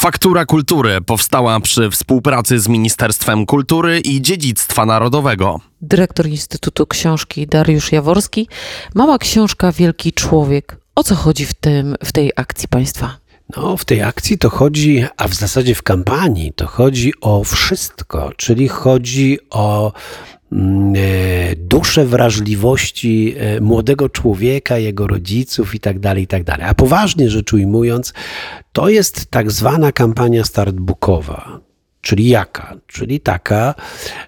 Faktura Kultury powstała przy współpracy z Ministerstwem Kultury i Dziedzictwa Narodowego. Dyrektor Instytutu Książki Dariusz Jaworski. Mała książka Wielki Człowiek. O co chodzi w, tym, w tej akcji państwa? No, w tej akcji to chodzi, a w zasadzie w kampanii to chodzi o wszystko, czyli chodzi o duszę wrażliwości e, młodego człowieka, jego rodziców i tak dalej, i tak dalej. A poważnie rzecz ujmując, to jest tak zwana kampania startbookowa. Czyli jaka? Czyli taka,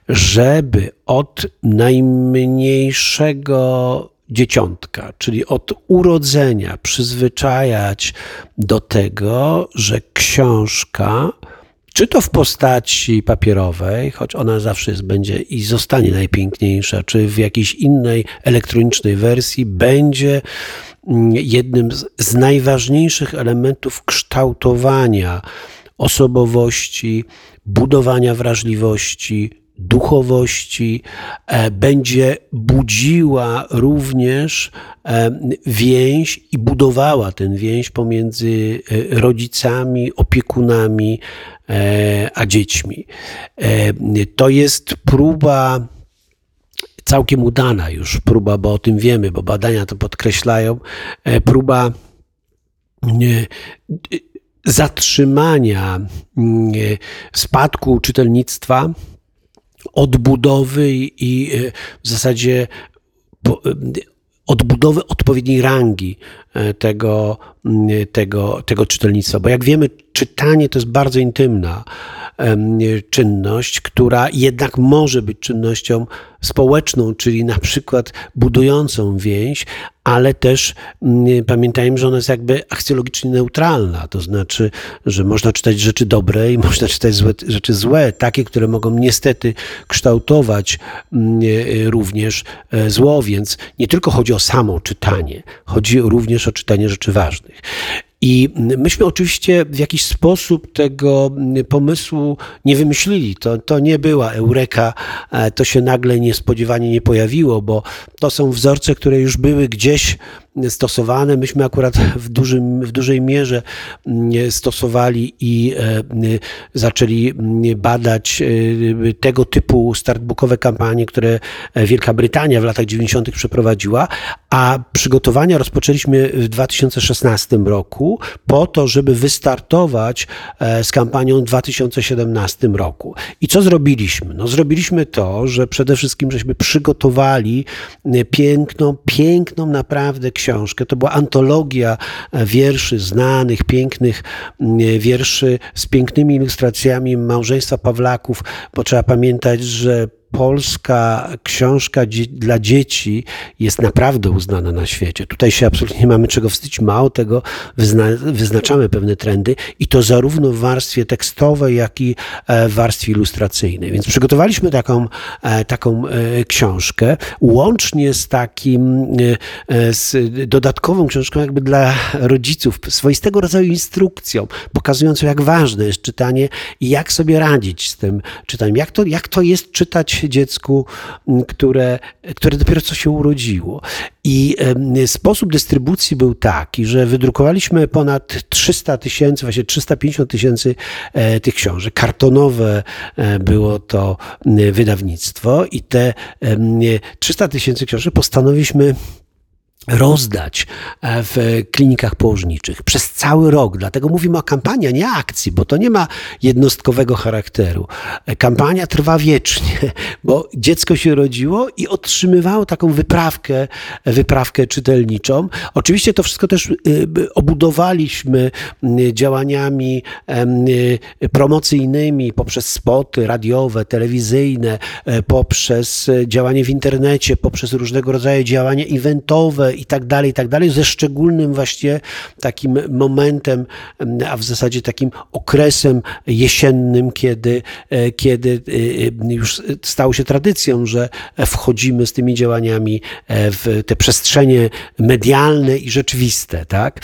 żeby od najmniejszego dzieciątka, czyli od urodzenia przyzwyczajać do tego, że książka, czy to w postaci papierowej, choć ona zawsze jest, będzie i zostanie najpiękniejsza, czy w jakiejś innej elektronicznej wersji, będzie mm, jednym z, z najważniejszych elementów kształtowania osobowości, budowania wrażliwości, duchowości, e, będzie budziła również e, więź i budowała ten więź pomiędzy e, rodzicami, opiekunami a dziećmi. To jest próba całkiem udana już próba, bo o tym wiemy, bo badania to podkreślają, próba zatrzymania spadku czytelnictwa, odbudowy i e, w zasadzie e, odbudowy odpowiedniej rangi e, tego, tego, tego czytelnictwa. Bo jak wiemy, czytanie to jest bardzo intymna czynność, która jednak może być czynnością społeczną, czyli na przykład budującą więź, ale też mm, pamiętajmy, że ona jest jakby akcjologicznie neutralna, to znaczy, że można czytać rzeczy dobre i można czytać złe, rzeczy złe, takie, które mogą niestety kształtować mm, również e, zło, więc nie tylko chodzi o samo czytanie, chodzi również o czytanie rzeczy ważnych. I myśmy oczywiście w jakiś sposób tego pomysłu nie wymyślili. To, to nie była eureka, e, to się nagle niespodziewanie nie pojawiło, bo to są wzorce, które już były gdzieś stosowane. Myśmy akurat w, dużym, w dużej mierze mm, stosowali i e, zaczęli mm, badać e, tego typu startbookowe kampanie, które Wielka Brytania w latach 90. przeprowadziła, a przygotowania rozpoczęliśmy w 2016 roku po to, żeby wystartować e, z kampanią w 2017 roku. I co zrobiliśmy? No zrobiliśmy to, że przede wszystkim żeśmy przygotowali piękną, piękną naprawdę książkę. To była antologia e, wierszy znanych, pięknych mm, wierszy z pięknymi ilustracjami małżeństwa Pawlaków, bo trzeba pamiętać, że polska książka dla dzieci jest naprawdę uznana na świecie. Tutaj się absolutnie nie mamy czego wstydzić. Mało tego, wyzna wyznaczamy pewne trendy i to zarówno w warstwie tekstowej, jak i e, w warstwie ilustracyjnej. Więc przygotowaliśmy taką, e, taką e, książkę, łącznie z takim, z dodatkową książką jakby dla rodziców, swoistego rodzaju instrukcją, pokazującą jak ważne jest czytanie i jak sobie radzić z tym czytaniem. Jak to, jak to jest czytać dziecku, które, które dopiero co się urodziło. I sposób dystrybucji był taki, że wydrukowaliśmy ponad 300 tysięcy, właśnie 350 tysięcy e, tych książek. Kartonowe e, było to wydawnictwo i te 300 tysięcy książek postanowiliśmy rozdać e, w klinikach położniczych przez cały rok. Dlatego mówimy o kampanii, a nie akcji, bo to nie ma jednostkowego charakteru. E, kampania trwa wiecznie, bo dziecko się rodziło i otrzymywało taką wyprawkę, wyprawkę czytelniczą. Oczywiście to wszystko też obudowaliśmy działaniami promocyjnymi poprzez spoty radiowe, telewizyjne, e, poprzez działanie w internecie, poprzez różnego rodzaju działania eventowe, i tak dalej, i tak dalej, ze szczególnym właśnie takim momentem, a w zasadzie takim okresem jesiennym, kiedy, e, kiedy e, e, już stało się tradycją, że wchodzimy z tymi działaniami w te przestrzenie medialne i rzeczywiste, tak?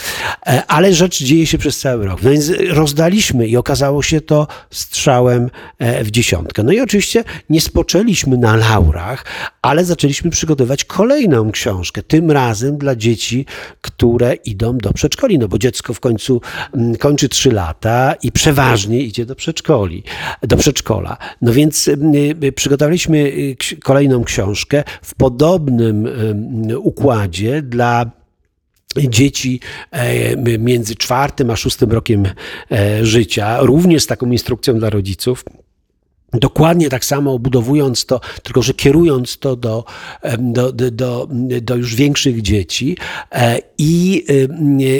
Ale rzecz dzieje się przez cały rok. No więc rozdaliśmy i okazało się to strzałem w dziesiątkę. No i oczywiście nie spoczęliśmy na laurach, ale zaczęliśmy przygotowywać kolejną książkę. Tym razem przekazem dla dzieci, które idą do przedszkoli, no bo dziecko w końcu mm, kończy 3 lata i przeważnie idzie do przedszkoli, do przedszkola. No więc mm, y, przygotowaliśmy y, kolejną książkę w podobnym układzie dla dzieci e, między czwartym a szóstym rokiem e, życia, również z taką instrukcją dla rodziców. Dokładnie tak samo obudowując to, tylko że kierując to do, do, do, do już większych dzieci e, i,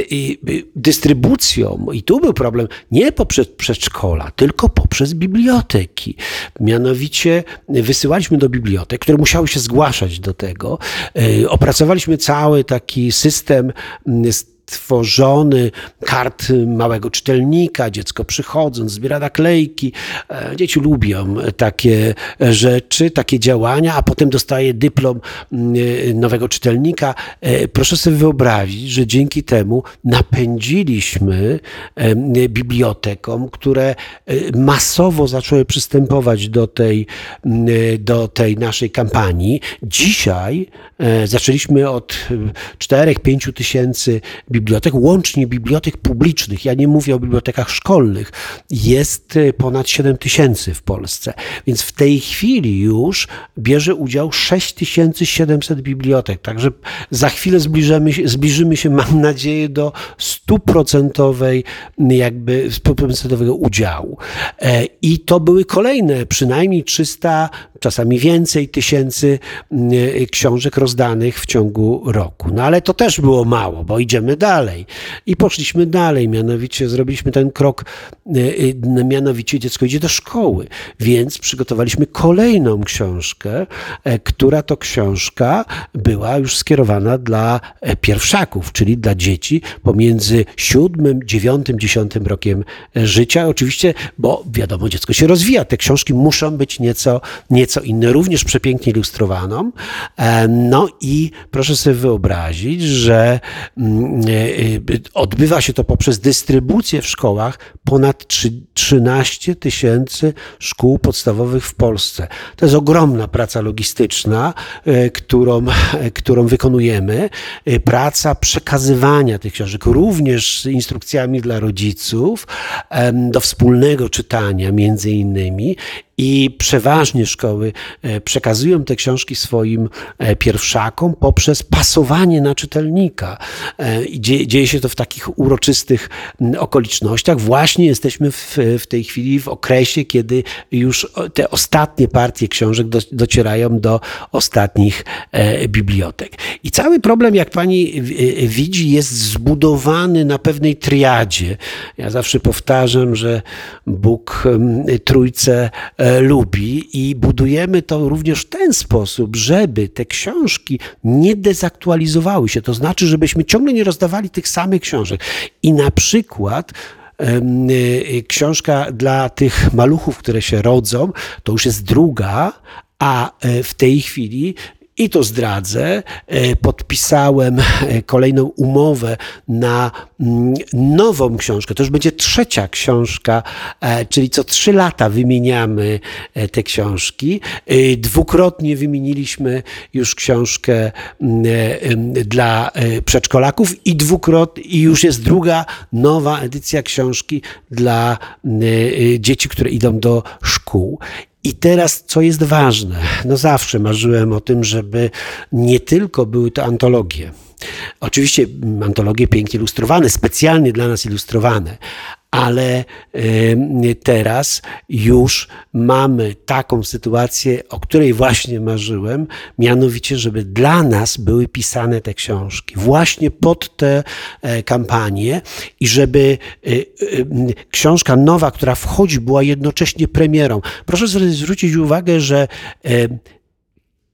i, dystrybucją, i tu był problem, nie poprzez przedszkola, tylko poprzez biblioteki. Mianowicie wysyłaliśmy do bibliotek, które musiały się zgłaszać do tego. E, opracowaliśmy cały taki system tworzony kart małego czytelnika, dziecko przychodząc, zbiera naklejki. E, dzieci lubią takie rzeczy, takie działania, a potem dostaje dyplom mm, e, nowego czytelnika. E, proszę sobie wyobrazić, że dzięki temu napędziliśmy bibliotekom, które masowo zaczęły przystępować do tej, mm, do tej naszej kampanii. Dzisiaj zaczęliśmy od 4-5 tysięcy bibliotek, bibliotek, łącznie bibliotek publicznych, ja nie mówię o bibliotekach szkolnych, jest y, ponad 7 tysięcy w Polsce. Więc w tej chwili już bierze udział 6700 bibliotek. Także za chwilę zbliżymy zbliżymy się mam nadzieję, do stuprocentowej jakby stuprocentowego udziału. E, I to były kolejne przynajmniej 300, czasami więcej tysięcy y, książek rozdanych w ciągu roku. No ale to też było mało, bo idziemy dalej dalej. I poszliśmy dalej, mianowicie zrobiliśmy ten krok, y, y, mianowicie dziecko idzie do szkoły, więc przygotowaliśmy kolejną książkę, e, która to książka była już skierowana dla e, pierwszaków, czyli dla dzieci pomiędzy siódmym, dziewiątym, dziesiątym rokiem e, życia. Oczywiście, bo wiadomo, dziecko się rozwija. Te książki muszą być nieco, nieco inne, również przepięknie ilustrowaną. No i proszę sobie wyobrazić, że mm, odbywa się to poprzez dystrybucję w szkołach ponad 13 tysięcy szkół podstawowych w Polsce. To jest ogromna praca logistyczna, y, którą, którą wykonujemy. Y, praca przekazywania tych książek, również z instrukcjami dla rodziców, do wspólnego czytania między innymi i przeważnie szkoły e, przekazują te książki swoim e, pierwszakom poprzez pasowanie na czytelnika. E, dzieje się to w takich uroczystych okolicznościach. Właśnie jesteśmy w, w tej chwili w okresie, kiedy już te ostatnie partie książek do, docierają do ostatnich bibliotek. I cały problem, jak pani widzi, jest zbudowany na pewnej triadzie. Ja zawsze powtarzam, że Bóg Trójce lubi i budujemy to również w ten sposób, żeby te książki nie dezaktualizowały się. To znaczy, żebyśmy ciągle nie rozdawali tych samych książek. I na przykład y, książka dla tych maluchów, które się rodzą, to już jest druga, a e, w tej chwili i to zdradzę, e, podpisałem e, kolejną umowę na mm, nową książkę. To już będzie trzecia książka, e, czyli co trzy lata wymieniamy te książki. Dwukrotnie wymieniliśmy już książkę mm, dla przedszkolaków i dwukrotnie, i już jest druga nowa edycja książki dla mm, dzieci, które idą do szkół. I teraz, co jest ważne, no zawsze marzyłem o tym, żeby nie tylko były to antologie. Oczywiście antologie pięknie ilustrowane, specjalnie dla nas ilustrowane, ale teraz już mamy taką sytuację, o której właśnie marzyłem, mianowicie, żeby dla nas były pisane te książki, właśnie pod te e, kampanie i żeby e, e, książka nowa, która wchodzi, była jednocześnie premierą. Proszę zwrócić uwagę, że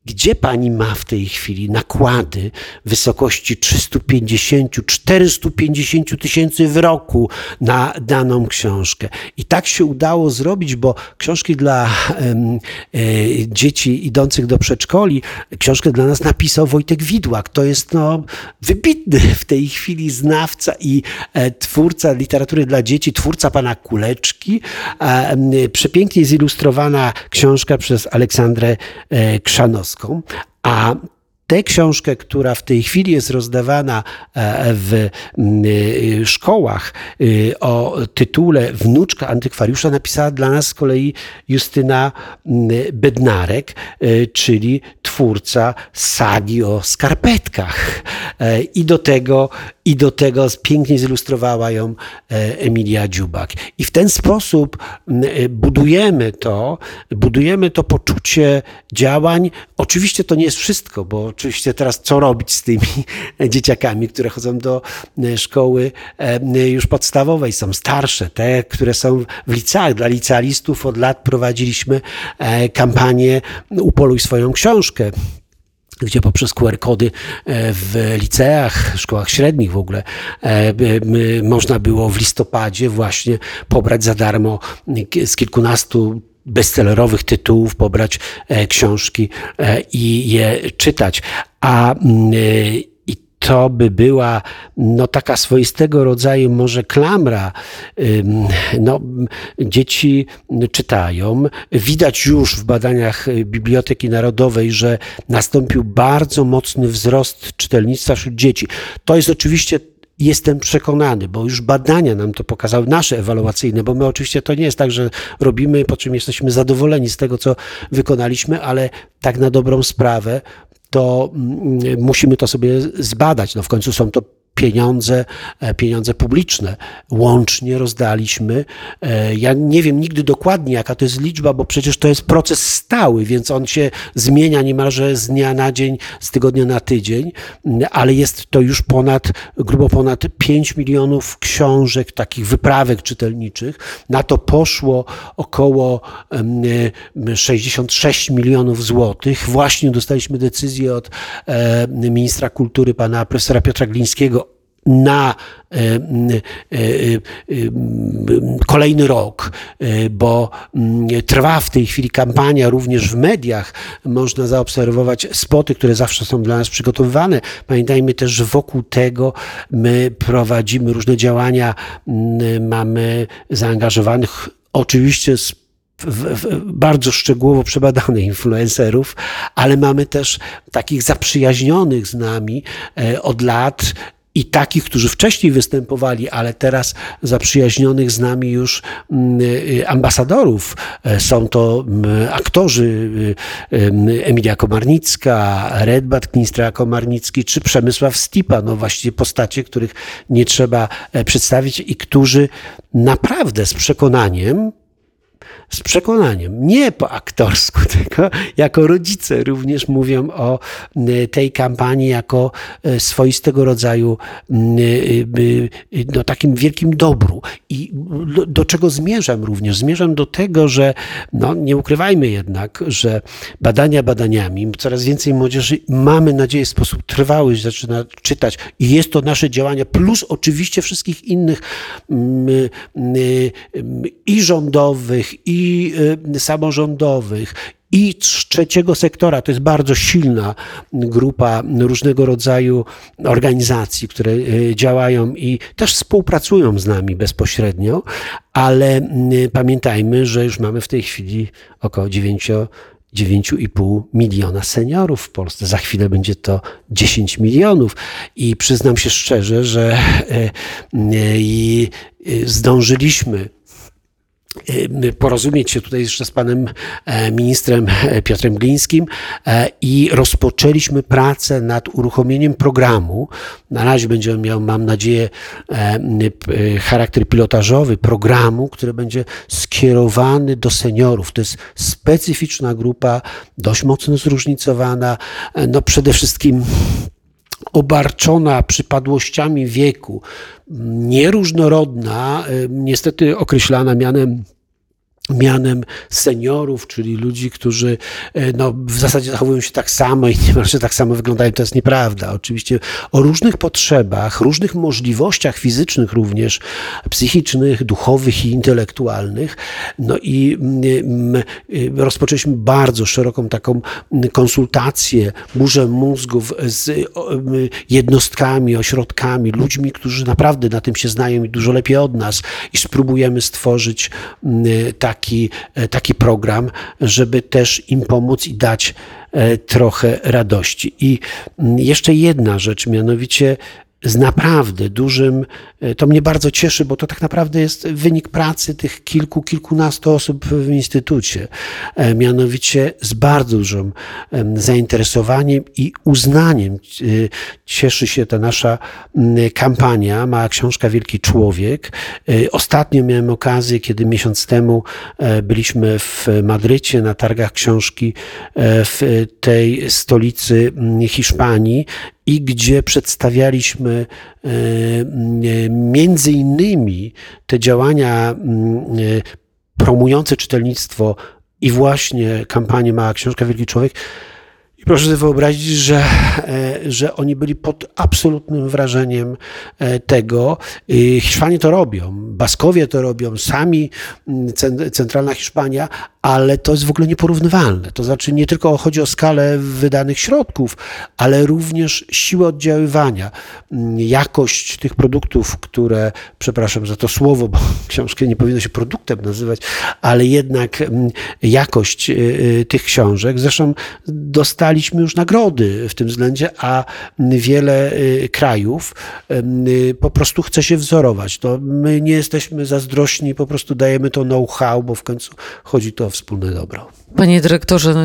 gdzie pani ma w tej chwili nakłady w wysokości 350-450 tysięcy w roku na daną książkę? I tak się udało zrobić, bo książki dla e, dzieci idących do przedszkoli, książkę dla nas napisał Wojtek Widłak. To jest no, wybitny w tej chwili znawca i e, twórca literatury dla dzieci, twórca pana Kuleczki. E, przepięknie zilustrowana książka przez Aleksandrę e, Krzanowską. A tę książkę, która w tej chwili jest rozdawana e, w e, szkołach e, o tytule Wnuczka antykwariusza, napisała dla nas z kolei Justyna Bednarek, czyli twórca sagi o skarpetkach. I do tego, i do tego pięknie zilustrowała ją Emilia Dziubak. I w ten sposób budujemy to, budujemy to poczucie działań. Oczywiście to nie jest wszystko, bo oczywiście teraz co robić z tymi dzieciakami, które chodzą do e, szkoły e, już podstawowej, są starsze, te, które są w liceach. Dla licealistów od lat prowadziliśmy e, kampanię Upoluj swoją książkę gdzie poprzez QR-kody w liceach, szkołach średnich w ogóle można było w listopadzie właśnie pobrać za darmo z kilkunastu bestsellerowych tytułów, pobrać e, książki e, i je czytać. A mm, e, i to by była no, taka swoistego rodzaju może klamra. No, dzieci czytają. Widać już w badaniach Biblioteki Narodowej, że nastąpił bardzo mocny wzrost czytelnictwa wśród dzieci. To jest oczywiście Jestem przekonany, bo już badania nam to pokazały, nasze ewaluacyjne, bo my oczywiście to nie jest tak, że robimy, po czym jesteśmy zadowoleni z tego, co wykonaliśmy, ale tak na dobrą sprawę, to mm, musimy to sobie zbadać. No w końcu są to pieniądze, e, pieniądze publiczne. Łącznie rozdaliśmy. E, ja nie wiem nigdy dokładnie, jaka to jest liczba, bo przecież to jest proces stały, więc on się zmienia niemalże z dnia na dzień, z tygodnia na tydzień, ale jest to już ponad, grubo ponad 5 milionów książek, takich wyprawek czytelniczych. Na to poszło około 66 milionów złotych. Właśnie dostaliśmy decyzję od e, ministra kultury, pana profesora Piotra Glińskiego na e, e, e, kolejny rok, bo trwa w tej chwili kampania również w mediach. Można zaobserwować spoty, które zawsze są dla nas przygotowywane. Pamiętajmy też, że wokół tego my prowadzimy różne działania, mamy zaangażowanych oczywiście z w, w, bardzo szczegółowo przebadanych influencerów, ale mamy też takich zaprzyjaźnionych z nami od lat i takich, którzy wcześniej występowali, ale teraz zaprzyjaźnionych z nami już mm, y, ambasadorów. E, są to mm, aktorzy y, Emilia Komarnicka, Redbat Knistra Komarnicki czy Przemysław Stipa, no właściwie postacie, których nie trzeba e, przedstawić i którzy naprawdę z przekonaniem z przekonaniem, nie po aktorsku, tylko jako rodzice również mówią o tej kampanii jako e, swoistego rodzaju e, no, takim wielkim dobru. I do, czego zmierzam również? Zmierzam do tego, że no, nie ukrywajmy jednak, że badania badaniami, coraz więcej młodzieży mamy nadzieję w sposób trwały zaczyna czytać i jest to nasze działania, plus oczywiście wszystkich innych i rządowych, i y, samorządowych, i trzeciego sektora. To jest bardzo silna grupa różnego rodzaju organizacji, które y, działają i też współpracują z nami bezpośrednio, ale y, pamiętajmy, że już mamy w tej chwili około 9 9,5 miliona seniorów w Polsce. Za chwilę będzie to 10 milionów. I przyznam się szczerze, że zdążyliśmy porozumieć się tutaj jeszcze z panem e, ministrem e, Piotrem Glińskim e, i rozpoczęliśmy pracę nad uruchomieniem programu. Na razie będzie miał, mam nadzieję, charakter pilotażowy programu, który będzie skierowany do seniorów. To jest specyficzna grupa, dość mocno zróżnicowana. No przede wszystkim obarczona przypadłościami wieku, nieróżnorodna, niestety określana mianem mianem seniorów, czyli ludzi, którzy e, no, w zasadzie zachowują się tak samo i niemalże tak samo wyglądają. To jest nieprawda. Oczywiście o różnych potrzebach, różnych możliwościach fizycznych również, psychicznych, duchowych i intelektualnych. No i mm, y, rozpoczęliśmy bardzo szeroką taką konsultację, burzę mózgów z jednostkami, ośrodkami, ludźmi, którzy naprawdę na tym się znają i dużo lepiej od nas i spróbujemy stworzyć tak taki, taki program, żeby też im pomóc i dać trochę radości. I mm, jeszcze jedna rzecz, mianowicie z naprawdę dużym, e, to mnie bardzo cieszy, bo to tak naprawdę jest wynik pracy tych kilku, kilkunastu osób w instytucie. E, mianowicie z bardzo dużym zainteresowaniem i uznaniem e, cieszy się ta nasza kampania Mała Książka Wielki Człowiek. Ostatnio miałem okazję, kiedy miesiąc temu byliśmy w Madrycie na targach książki w tej stolicy Hiszpanii i gdzie przedstawialiśmy e, między innymi te działania e, promujące czytelnictwo i właśnie kampanię Mała Książka Wielki Człowiek, proszę sobie wyobrazić, że, e, że oni byli pod absolutnym wrażeniem tego. Hiszpanie to robią, Baskowie to robią, sami mm, centralna Hiszpania, ale to jest w ogóle nieporównywalne. To znaczy nie tylko chodzi o skalę wydanych środków, ale również siłę oddziaływania, mm, jakość tych produktów, które, przepraszam za to słowo, bo książkę nie powinno się produktem nazywać, ale jednak mm, jakość y, tych książek. Zresztą dostali dostaliśmy już nagrody w tym względzie, a wiele y, krajów y, po prostu chce się wzorować. To my nie jesteśmy zazdrośni, po prostu dajemy to know-how, bo w końcu chodzi to wspólne dobro. Panie dyrektorze, no,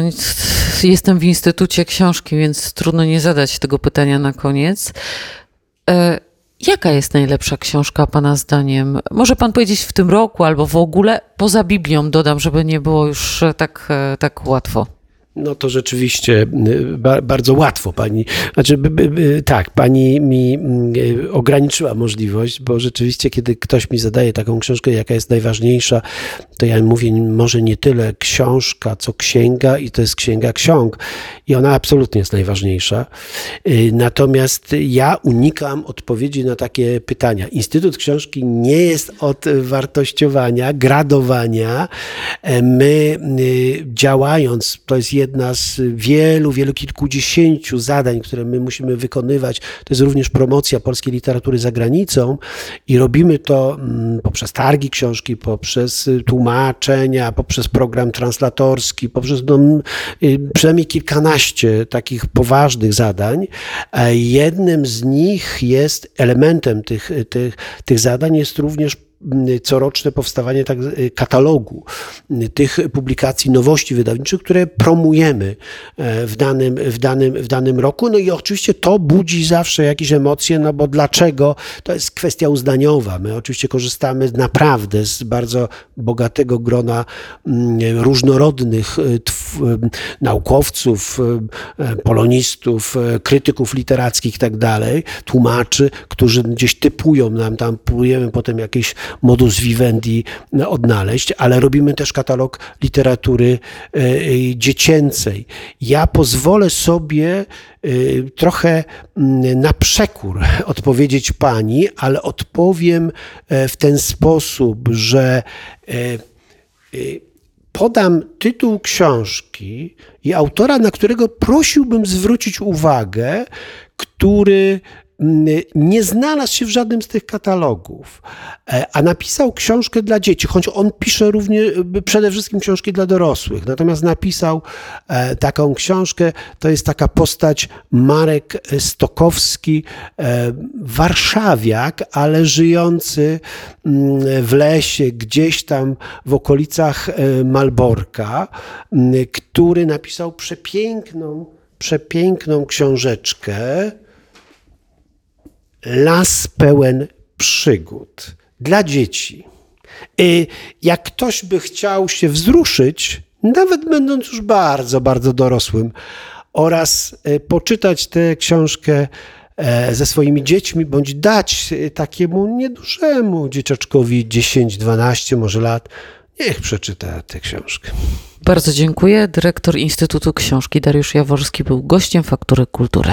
jestem w Instytucie Książki, więc trudno nie zadać tego pytania na koniec. E, jaka jest najlepsza książka Pana zdaniem? Może Pan powiedzieć w tym roku albo w ogóle poza Biblią, dodam, żeby nie było już tak, e, tak łatwo. No to rzeczywiście y, ba bardzo łatwo pani, znaczy tak, pani mi y, ograniczyła możliwość, bo rzeczywiście kiedy ktoś mi zadaje taką książkę, jaka jest najważniejsza, to ja mówię może nie tyle książka, co księga i to jest księga ksiąg i ona absolutnie jest najważniejsza. Y, natomiast ja unikam odpowiedzi na takie pytania. Instytut Książki nie jest od wartościowania, gradowania. E, my działając, to jest jedna z wielu, wielu kilkudziesięciu zadań, które my musimy wykonywać. To jest również promocja polskiej literatury za granicą i robimy to mm, poprzez targi książki, poprzez tłumaczenia, poprzez program translatorski, poprzez no, y, przynajmniej kilkanaście takich poważnych zadań. Jednym z nich jest elementem tych, tych, tych zadań jest również coroczne powstawanie tak, y, katalogu y, tych publikacji, nowości wydawniczych, które promujemy e, w danym, w, danym, w danym roku. No i oczywiście to budzi zawsze jakieś emocje, no bo dlaczego? To jest kwestia uznaniowa. My oczywiście korzystamy naprawdę z bardzo bogatego grona mm, różnorodnych naukowców, polonistów, krytyków literackich i tak dalej, tłumaczy, którzy gdzieś typują nam tam, próbujemy potem jakieś modus vivendi odnaleźć, ale robimy też katalog literatury e, e, dziecięcej. Ja pozwolę sobie e, trochę mm, na przekór odpowiedzieć pani, ale odpowiem w ten sposób, że podam tytuł książki i autora, na którego prosiłbym zwrócić uwagę, który nie znalazł się w żadnym z tych katalogów, e, a napisał książkę dla dzieci, choć on pisze również przede wszystkim książki dla dorosłych. Natomiast napisał e, taką książkę, to jest taka postać Marek Stokowski, e, warszawiak, ale żyjący w lesie, gdzieś tam w okolicach Malborka, który napisał przepiękną, przepiękną książeczkę, las pełen przygód dla dzieci. Jak ktoś by chciał się wzruszyć, nawet będąc już bardzo, bardzo dorosłym, oraz e, poczytać tę książkę e, ze swoimi dziećmi, bądź dać e, takiemu niedużemu dzieciaczkowi 10, 12 może lat, niech przeczyta tę książkę. Bardzo dziękuję. Dyrektor Instytutu Książki Dariusz Jaworski był gościem Faktury Kultury.